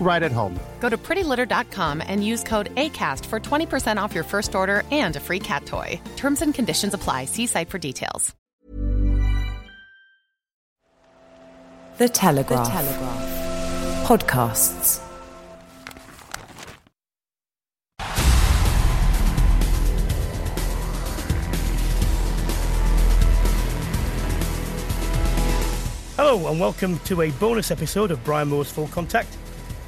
right at home. Go to prettylitter.com and use code ACAST for 20% off your first order and a free cat toy. Terms and conditions apply. See site for details. The Telegraph. The Telegraph. Podcasts. Hello and welcome to a bonus episode of Brian Moore's Full Contact.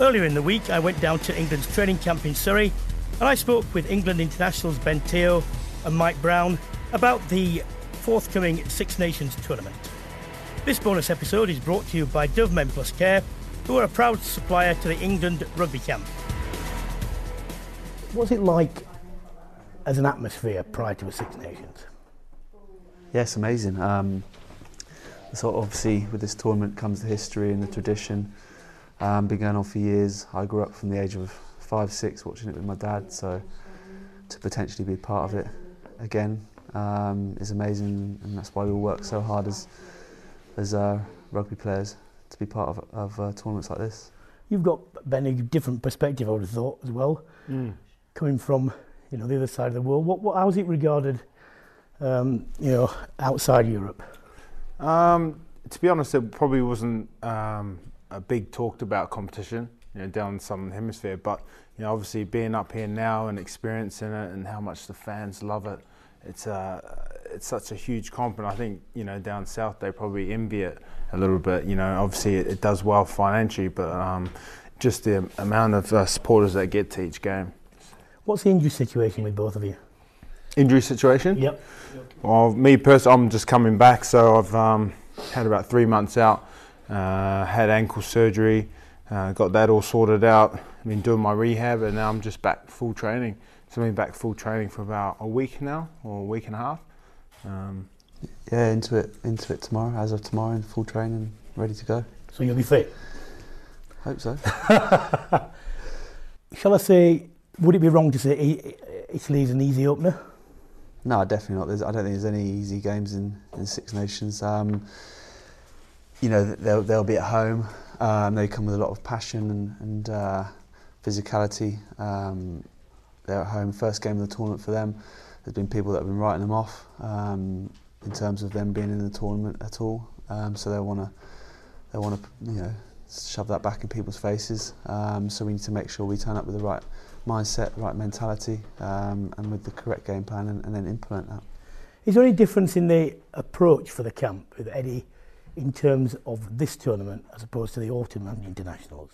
Earlier in the week, I went down to England's training camp in Surrey and I spoke with England internationals Ben Te'o and Mike Brown about the forthcoming Six Nations tournament. This bonus episode is brought to you by Dove Men Plus Care, who are a proud supplier to the England rugby camp. What's it like as an atmosphere prior to the Six Nations? Yes, amazing. Um, so obviously with this tournament comes the history and the tradition. Um, been going on for years. I grew up from the age of five, six, watching it with my dad. So to potentially be part of it again um, is amazing, and that's why we all work so hard as as uh, rugby players to be part of, of uh, tournaments like this. You've got Ben a different perspective, I would have thought as well, mm. coming from you know the other side of the world. What, what how's it regarded, um, you know, outside Europe? Um, to be honest, it probably wasn't um, a big talked about competition, you know, down in the Southern Hemisphere. But you know, obviously being up here now and experiencing it and how much the fans love it, it's uh, it's such a huge comp. And I think you know down south they probably envy it a little bit. You know, obviously it, it does well financially, but um, just the amount of uh, supporters that get to each game. What's the injury situation with both of you? Injury situation? Yep. Well, me personally, I'm just coming back, so I've um, had about three months out. Uh, had ankle surgery, uh, got that all sorted out. I've been doing my rehab, and now I'm just back full training. So I've been back full training for about a week now, or a week and a half. Um, yeah, into it, into it tomorrow. As of tomorrow, in full training, ready to go. So you'll be fit. Hope so. Shall I say? Would it be wrong to say Italy's an easy opener? No, definitely not. There's, I don't think there's any easy games in, in Six Nations. Um, you know, they'll, they'll be at home. Um, they come with a lot of passion and, and uh, physicality. Um, they're at home. First game of the tournament for them. There's been people that have been writing them off um, in terms of them being in the tournament at all. Um, so they want to, they want to, you know, shove that back in people's faces. Um, so we need to make sure we turn up with the right mindset, right mentality, um, and with the correct game plan, and, and then implement that. Is there any difference in the approach for the camp with Eddie? In terms of this tournament as opposed to the autumn internationals?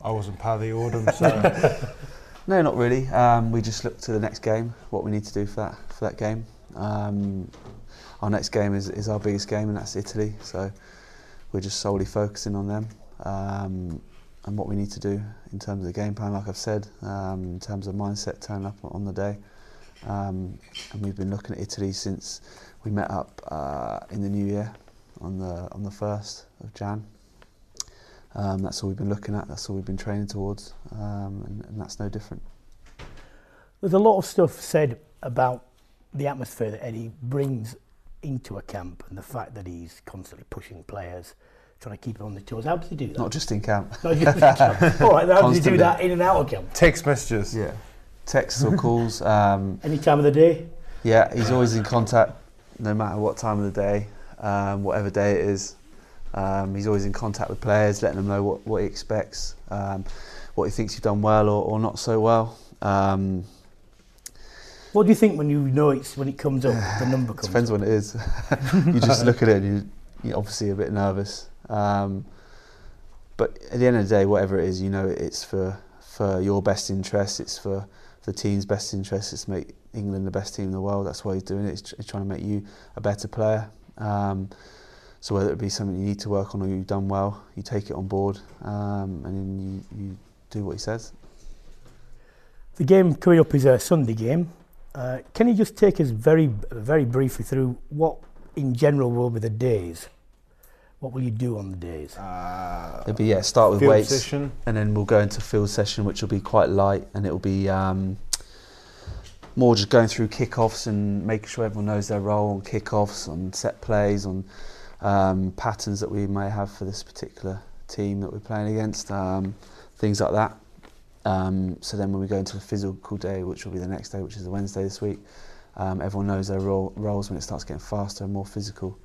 I wasn't part of the autumn, so. no, not really. Um, we just look to the next game, what we need to do for that for that game. Um, our next game is, is our biggest game, and that's Italy. So we're just solely focusing on them um, and what we need to do in terms of the game plan. Like I've said, um, in terms of mindset, turn up on the day. Um, and we've been looking at Italy since we met up uh, in the new year on the on the first of Jan. Um, that's all we've been looking at. That's all we've been training towards, um, and, and that's no different. There's a lot of stuff said about the atmosphere that Eddie brings into a camp, and the fact that he's constantly pushing players, trying to keep them on the toes. How does he do that? Not just in camp. Not just in camp. All right, how does he do that in and out of camp? Text messages. Yeah, texts or calls. Um, Any time of the day. Yeah, he's always in contact, no matter what time of the day um, whatever day it is. Um, he's always in contact with players, letting them know what, what he expects, um, what he thinks you've done well or, or not so well. Um, What do you think when you know it's when it comes up, the number comes? Depends up? when it is. you just look at it and you, you're obviously a bit nervous. Um, but at the end of the day, whatever it is, you know it's for for your best interest. It's for the team's best interest. It's to make England the best team in the world. That's why he's doing it. He's, tr- he's trying to make you a better player. Um, so whether it be something you need to work on or you've done well, you take it on board um, and then you, you do what he says. The game coming up is a Sunday game. Uh, can you just take us very, very briefly through what, in general, will be the days? What will you do on the days? Uh, It'll be yeah, start with field weights. session. and then we'll go into field session, which will be quite light, and it'll be um, more just going through kickoffs and making sure everyone knows their role on kickoffs, on set plays, on um, patterns that we may have for this particular team that we're playing against, um, things like that. Um, so then when we go into the physical day, which will be the next day, which is the Wednesday this week, um, everyone knows their role, roles when it starts getting faster and more physical.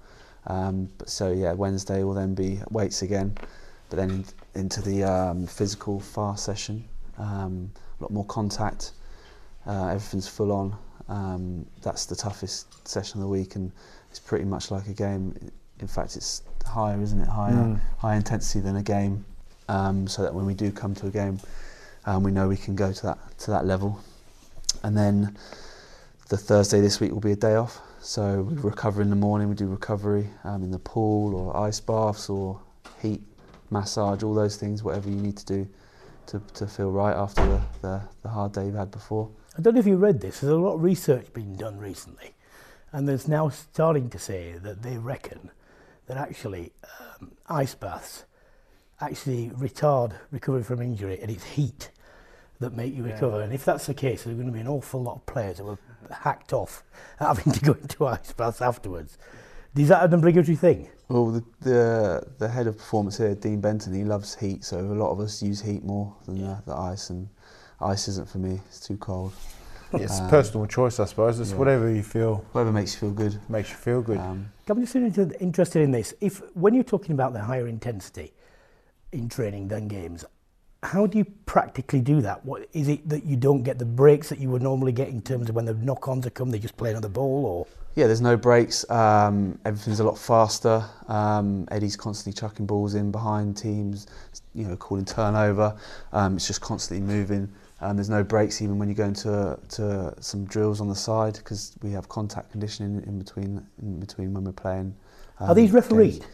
Um, but so yeah, Wednesday will then be weights again, but then in, into the um, physical fast session, um, a lot more contact. Uh, everything's full on. Um, that's the toughest session of the week, and it's pretty much like a game. In fact, it's higher, isn't it? Higher, Mm. higher intensity than a game, um, so that when we do come to a game, um, we know we can go to that to that level. And then the Thursday this week will be a day off. So we recover in the morning. We do recovery um, in the pool or ice baths or heat massage, all those things, whatever you need to do to, to feel right after the, the, the hard day you've had before. I don't know if you read this. There's a lot of research being done recently, and there's now starting to say that they reckon that actually um, ice baths actually retard recovery from injury, and it's heat that make you recover. And if that's the case, there's going to be an awful lot of players that were hacked off having to go into ice baths afterwards. Is that an obligatory thing? Well, the, the the head of performance here, Dean Benton, he loves heat, so a lot of us use heat more than the, the ice, and ice isn't for me. It's too cold. It's Um, personal choice, I suppose. It's yeah. whatever you feel Whatever makes you feel good. makes you feel good. Um, I'm just interested in this. If when you're talking about the higher intensity in training than games, how do you practically do that? What is it that you don't get the breaks that you would normally get in terms of when the knock-ons are come, they just play another ball, or yeah, there's no breaks. Um, everything's a lot faster. Um, Eddie's constantly chucking balls in behind teams, you know, calling turnover. Um, it's just constantly moving. Um, there's no breaks even when you go into to some drills on the side because we have contact conditioning in between in between when we're playing. are these um, refereed? games.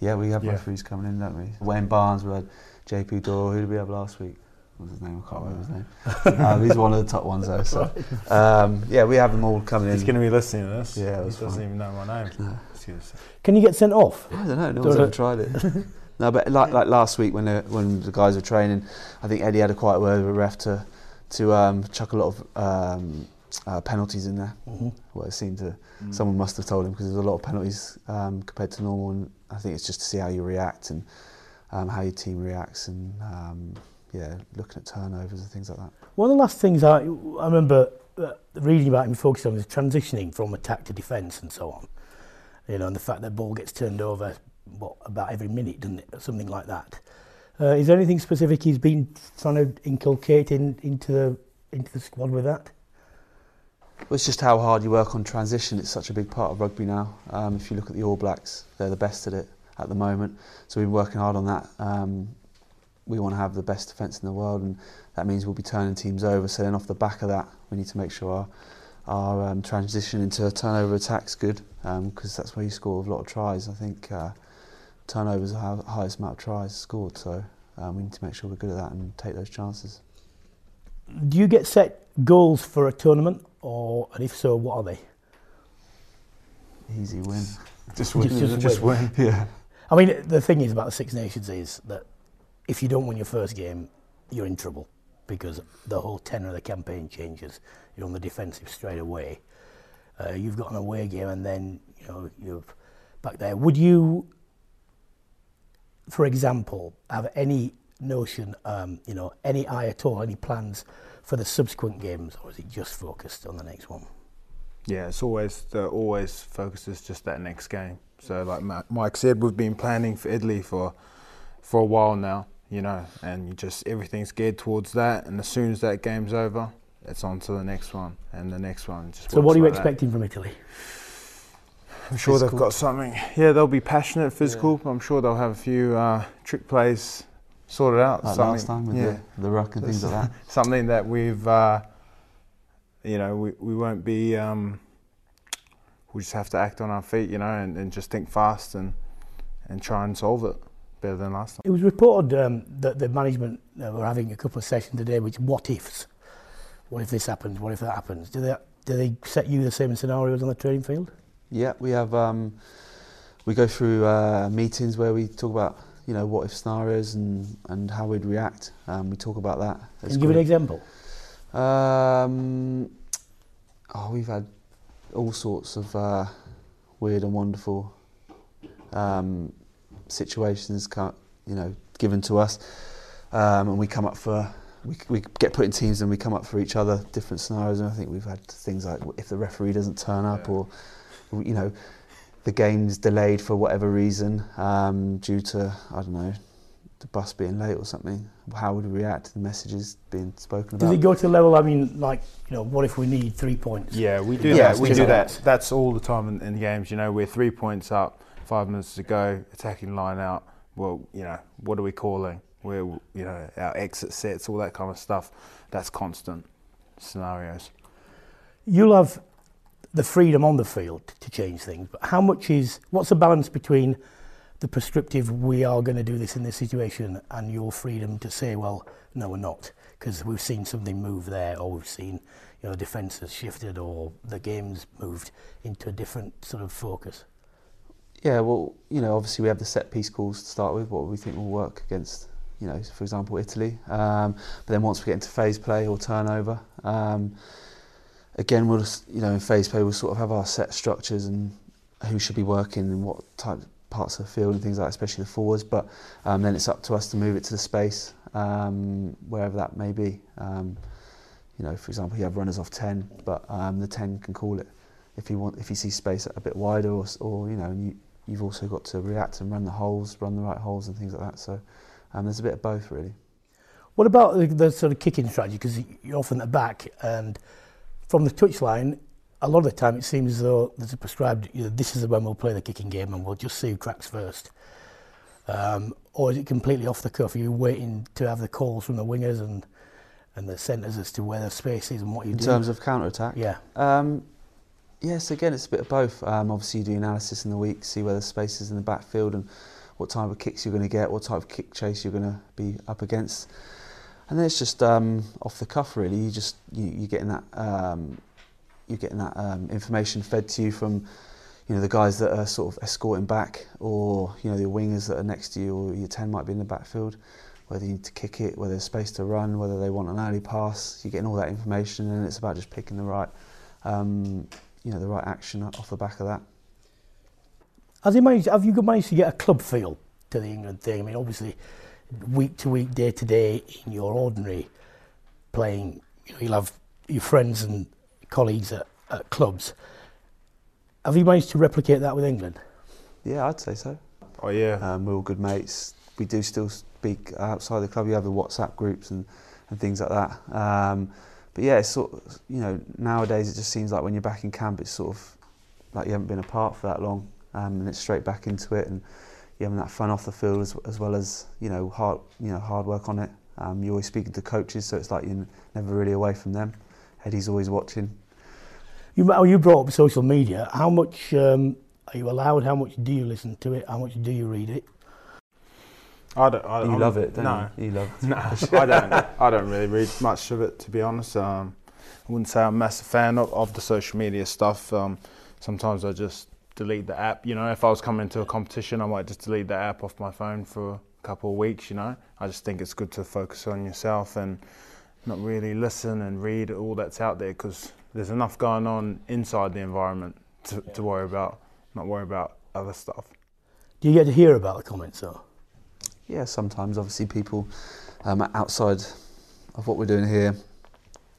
Yeah, we have Yeah. referees coming in, don't we? Wayne Barnes, we had JP Doyle. Who did we have last week? What was his name? I can't remember his name. um, he's one of the top ones though. So um, yeah, we have them all coming in. He's going to be listening to this. Yeah, he that's doesn't fine. even know my name. No. Excuse. Can you get sent off? I don't know. No Don't one's know. ever tried it. no, but like like last week when the, when the guys were training, I think Eddie had a quiet word with ref to to um, chuck a lot of um, uh, penalties in there. Mhm. Well, it seemed to Mm. someone must have told him because there's a lot of penalties um, compared to normal, and I think it's just to see how you react and um, how your team reacts, and um, yeah, looking at turnovers and things like that. One of the last things I, I remember uh, reading about him focusing on was transitioning from attack to defence and so on. You know, and the fact that ball gets turned over what about every minute, doesn't it? Something like that. Uh, is there anything specific he's been trying to inculcate in, into the into the squad with that? Well, it's just how hard you work on transition. It's such a big part of rugby now. Um, if you look at the All Blacks, they're the best at it at the moment. So we've been working hard on that. Um, we want to have the best defence in the world, and that means we'll be turning teams over. So then, off the back of that, we need to make sure our our um, transition into a turnover attacks good, because that's where you score a lot of tries. I think uh, turnovers are the highest amount of tries scored. So um, we need to make sure we're good at that and take those chances. Do you get set goals for a tournament, or and if so, what are they? Easy win. Just win. Just- Just, just win. Yeah. I mean, the thing is about the Six Nations is that if you don't win your first game, you're in trouble because the whole tenor of the campaign changes. You're on the defensive straight away. Uh, you've got an away game, and then you know you're back there. Would you, for example, have any notion, um, you know, any eye at all, any plans for the subsequent games, or is it just focused on the next one? Yeah, it's always the always focus is just that next game. So like Mike said, we've been planning for Italy for for a while now, you know, and you just everything's geared towards that. And as soon as that game's over, it's on to the next one and the next one. Just So, what are you like that. expecting from Italy? I'm sure they've got something. Yeah, they'll be passionate, physical. I'm sure they'll have a few uh, trick plays sorted out. Like something, last time with yeah, the, the ruck and things like that. something that we've, uh, you know, we, we won't be. Um, we just have to act on our feet, you know, and, and just think fast and and try and solve it better than last time. It was reported um, that the management uh, were having a couple of sessions today, which what ifs. What if this happens? What if that happens? Do they do they set you the same scenarios on the training field? Yeah, we have. Um, we go through uh, meetings where we talk about you know what if scenarios and and how we'd react. Um, we talk about that. Can as you give an example? Um, oh, we've had all sorts of uh, weird and wonderful um, situations, you know, given to us, um, and we come up for. We, we get put in teams and we come up for each other, different scenarios. And I think we've had things like if the referee doesn't turn up, Yeah. or you know, the game's delayed for whatever reason um, due to I don't know, the bus being late or something. How would we react to the messages being spoken about? Does it go to the level? I mean, like you know, what if we need three points? Yeah, we do Yeah, that. We do that. that. That's all the time in, in games. You know, we're three points up, five minutes to go, attacking line out. Well, you know, what are we calling? We're, you know, our exit sets, all that kind of stuff. That's constant scenarios. You'll have the freedom on the field to change things, but how much is what's the balance between the prescriptive we are going to do this in this situation and your freedom to say, well, no, we're not, because we've seen something move there, or we've seen you know defence has shifted, or the game's moved into a different sort of focus. Yeah, well, you know, obviously we have the set piece calls to start with, what we think will work against, you know, for example, Italy. Um, but then once we get into phase play or turnover, um, again, we'll you know, in phase play we'll sort of have our set structures and who should be working and what type parts of the field and things like that, especially the forwards. But um, then it's up to us to move it to the space, um, wherever that may be. Um, you know, for example, you have runners off 10, but um, the 10 can call it if he want if he sees space a bit wider or, or you know you, you've also got to react and run the holes run the right holes and things like that so um, there's a bit of both really What about the, the sort of kicking strategy? Because you're often at the back, and from the touchline, a lot of the time it seems as though there's a prescribed, you know, this is when we'll play the kicking game and we'll just see who cracks first. Um, or is it completely off the cuff? Are you waiting to have the calls from the wingers and and the centres as to where the space is and what you in do? In terms of counter attack? Yeah. Um, yes, again, it's a bit of both. Um, obviously, you do analysis in the week, see where the space is in the backfield and what type of kicks you're going to get, what type of kick chase you're going to be up against. And then it's just um, off the cuff really. You just you, you're getting that um, you're getting that um, information fed to you from you know the guys that are sort of escorting back or you know the wingers that are next to you or your 10 might be in the backfield. Whether you need to kick it whether there's space to run whether they want an early pass you're getting all that information and it's about just picking the right um, you know the right action off the back of that. Has he managed, have you managed to get a club feel to the England thing? I mean, obviously, week to week, day to day, in your ordinary playing, you know, you'll have your friends and colleagues at, at clubs. Have you managed to replicate that with England? yeah I'd say so. Oh yeah, um, we're all good mates. We do still speak outside the club. You have the WhatsApp groups and, and things like that. Um, but yeah it's sort of, you know nowadays it just seems like when you're back in camp it's sort of like you haven't been apart for that long um, and it's straight back into it. And you're having that fun off the field as, as well as you know hard you know hard work on it um, you're always speaking to coaches so it's like you're never really away from them Eddie's always watching You, oh, you brought up social media. How much um, are you allowed? How much do you listen to it? How much do you read it? I don't. I, you I'm- love it don't no, you you love no, I don't. I don't really read much of it, to be honest. Um, I wouldn't say I'm a massive fan of, of the social media stuff. Um, sometimes I just delete the app. You know, if I was coming to a competition, I might just delete the app off my phone for a couple of weeks. You know, I just think it's good to focus on yourself and not really listen and read all that's out there because there's enough going on inside the environment to, to worry about. Not worry about other stuff. Do you get to hear about the comments though? Yeah, sometimes obviously people um, outside of what we're doing here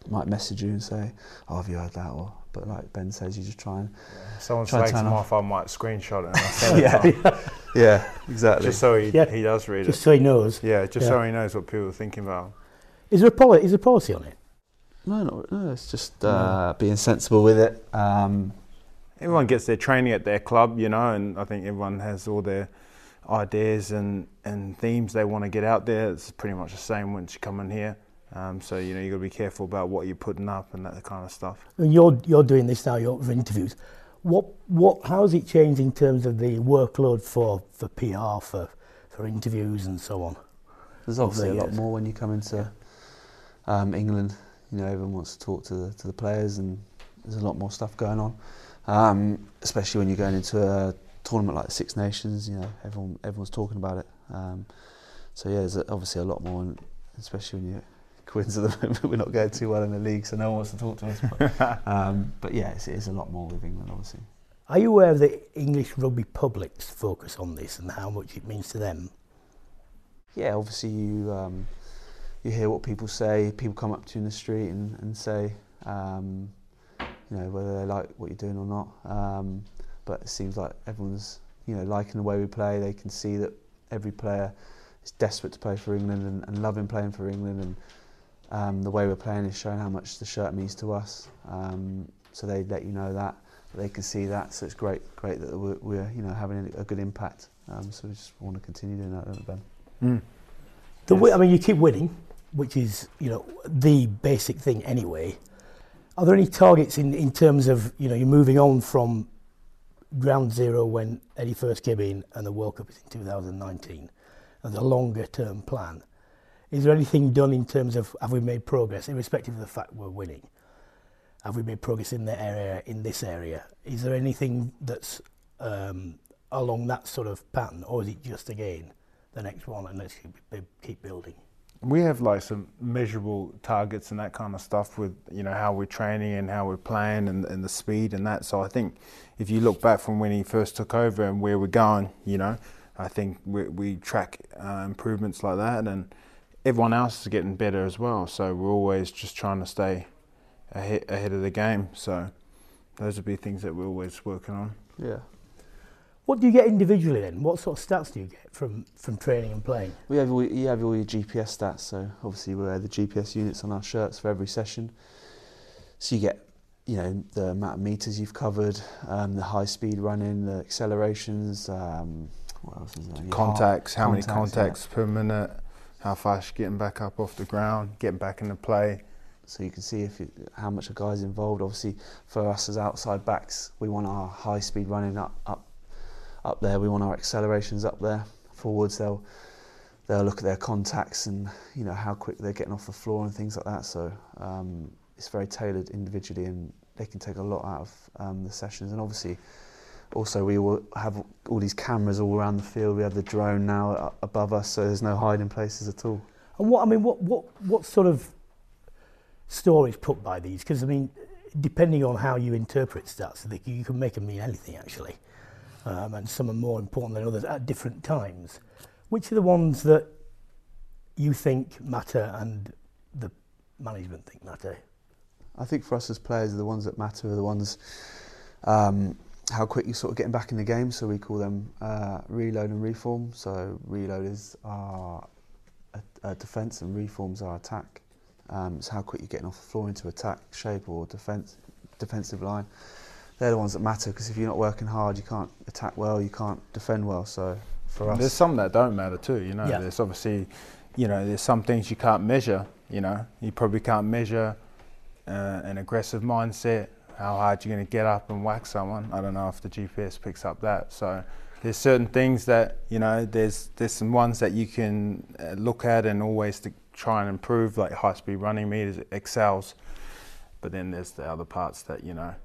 might message you and say, "Oh, have you heard that?" Or, but like Ben says, you just try and If someone Try and slags him off. off, I might screenshot it and I'll send it yeah, yeah, exactly. just so he, Yeah. he does read Just it. Just so he knows. Yeah, just Yeah. so he knows what people are thinking about. Is there a policy? Is there a policy on it? No, not, no, it's just uh, being sensible with it. Um, everyone gets their training at their club, you know, and I think everyone has all their ideas and, and themes they want to get out there. It's pretty much the same once you come in here. Um, so you know you got to be careful about what you're putting up and that kind of stuff. And you're you're doing this now. You're for interviews. What what how has it changed in terms of the workload for for PR for for interviews and so on? There's obviously a lot more when you come into um, England. You know, everyone wants to talk to the, to the players, and there's a lot more stuff going on. Um, especially when you're going into a tournament like the Six Nations. You know, everyone everyone's talking about it. Um, so yeah, there's obviously a lot more, especially when you Quins at the moment we're not going too well in the league, so no one wants to talk to us. But, um, but yeah, it is a lot more with England, obviously. Are you aware of the English rugby public's focus on this and how much it means to them? Yeah, obviously you um, you hear what people say. People come up to you in the street and, and say, um, you know, whether they like what you're doing or not. Um, but it seems like everyone's, you know, liking the way we play. They can see that every player is desperate to play for England and, and loving playing for England and um, the way we're playing is showing how much the shirt means to us. Um, so they let you know that, they can see that. So it's great, great that we're, we're you know having a good impact. Um, so we just want to continue doing that, don't we, Ben? Mm. The yes. way, I mean, you keep winning, which is you know the basic thing anyway. Are there any targets in, in terms of you know you're moving on from ground zero when Eddie first came in and the World Cup is in 2019 as a longer term plan? Is there anything done in terms of have we made progress, irrespective of the fact we're winning? Have we made progress in the area, in this area? Is there anything that's um, along that sort of pattern, or is it just again the next one and let's keep, keep building? We have like some measurable targets and that kind of stuff with you know how we're training and how we're playing and, and the speed and that. So I think if you look back from when he first took over and where we're going, you know, I think we, we track uh, improvements like that and everyone else is getting better as well. So we're always just trying to stay ahead, ahead of the game. So those would be things that we're always working on. Yeah. What do you get individually then? What sort of stats do you get from, from training and playing? We have all, you have all your GPS stats. So obviously we wear the GPS units on our shirts for every session. So you get you know the amount of meters you've covered, um, the high speed running, the accelerations. Um, what else is there? Contacts, how contacts, many contacts yeah. per minute how fast you're getting back up off the ground, getting back into play. So you can see if it, how much a guy's involved. Obviously, for us as outside backs, we want our high speed running up, up, up there. We want our accelerations up there. Forwards, they'll they'll look at their contacts and you know how quick they're getting off the floor and things like that. So um, it's very tailored individually, and they can take a lot out of um, the sessions. And obviously, also we will have all these cameras all around the field. We have the drone now above us, so there's no hiding places at all. And what I mean, what what what sort of stories put by these? Because I mean, depending on how you interpret stats, you can make them mean anything actually, um, and some are more important than others at different times. Which are the ones that you think matter and the management think matter? I think for us as players, the ones that matter are the ones. Um, how quick you're sort of getting back in the game. So we call them uh, reload and reform. So reload is our uh, defence and reforms our attack. Um, it's how quick you're getting off the floor into attack shape or defence defensive line. They're the ones that matter because if you're not working hard, you can't attack well, you can't defend well. So for us, there's some that don't matter too. You know, yeah. there's obviously, you know, there's some things you can't measure. You know, you probably can't measure uh, an aggressive mindset how hard you're going to get up and whack someone. I don't know if the GPS picks up that. So there's certain things that you know. There's there's some ones that you can uh, look at and always to try and improve, like high speed running meters, excels. But then there's the other parts that you know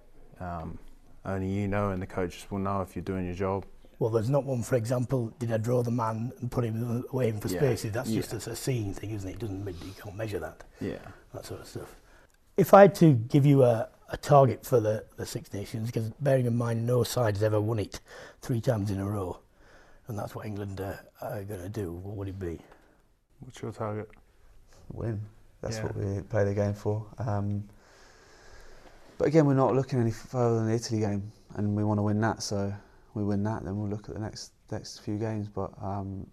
um, only you know, and the coaches will know if you're doing your job. Well, there's not one, for example, did I draw the man and put him away in for yeah. spaces? That's yeah. just a, a seeing thing, isn't it? it doesn't, you can't measure that. Yeah. That sort of stuff. If I had to give you a, a target for the, the Six Nations because bearing in mind no side has ever won it three times in a row, and that's what England uh, are going to do. What would it be? What's your target? Win. That's yeah. what we play the game for. Um, but again, we're not looking any further than the Italy game, and we want to win that. So we win that, then we'll look at the next next few games. But um,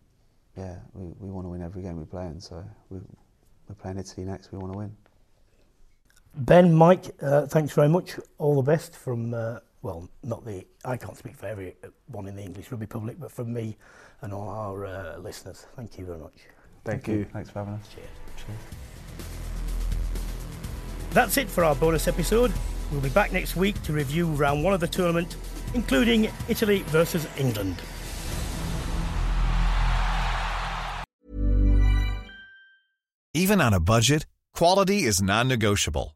yeah, we, we want to win every game we play in. So we, we're playing Italy next. We want to win. Ben, Mike, uh, thanks very much. All the best from, uh, well, not the, I can't speak for everyone in the English rugby public, but from me and all our uh, listeners. Thank you very much. Thank, Thank you. you. Thanks for having us. Cheers. Cheers. That's it for our bonus episode. We'll be back next week to review round one of the tournament, including Italy versus England. Even on a budget, quality is non-negotiable.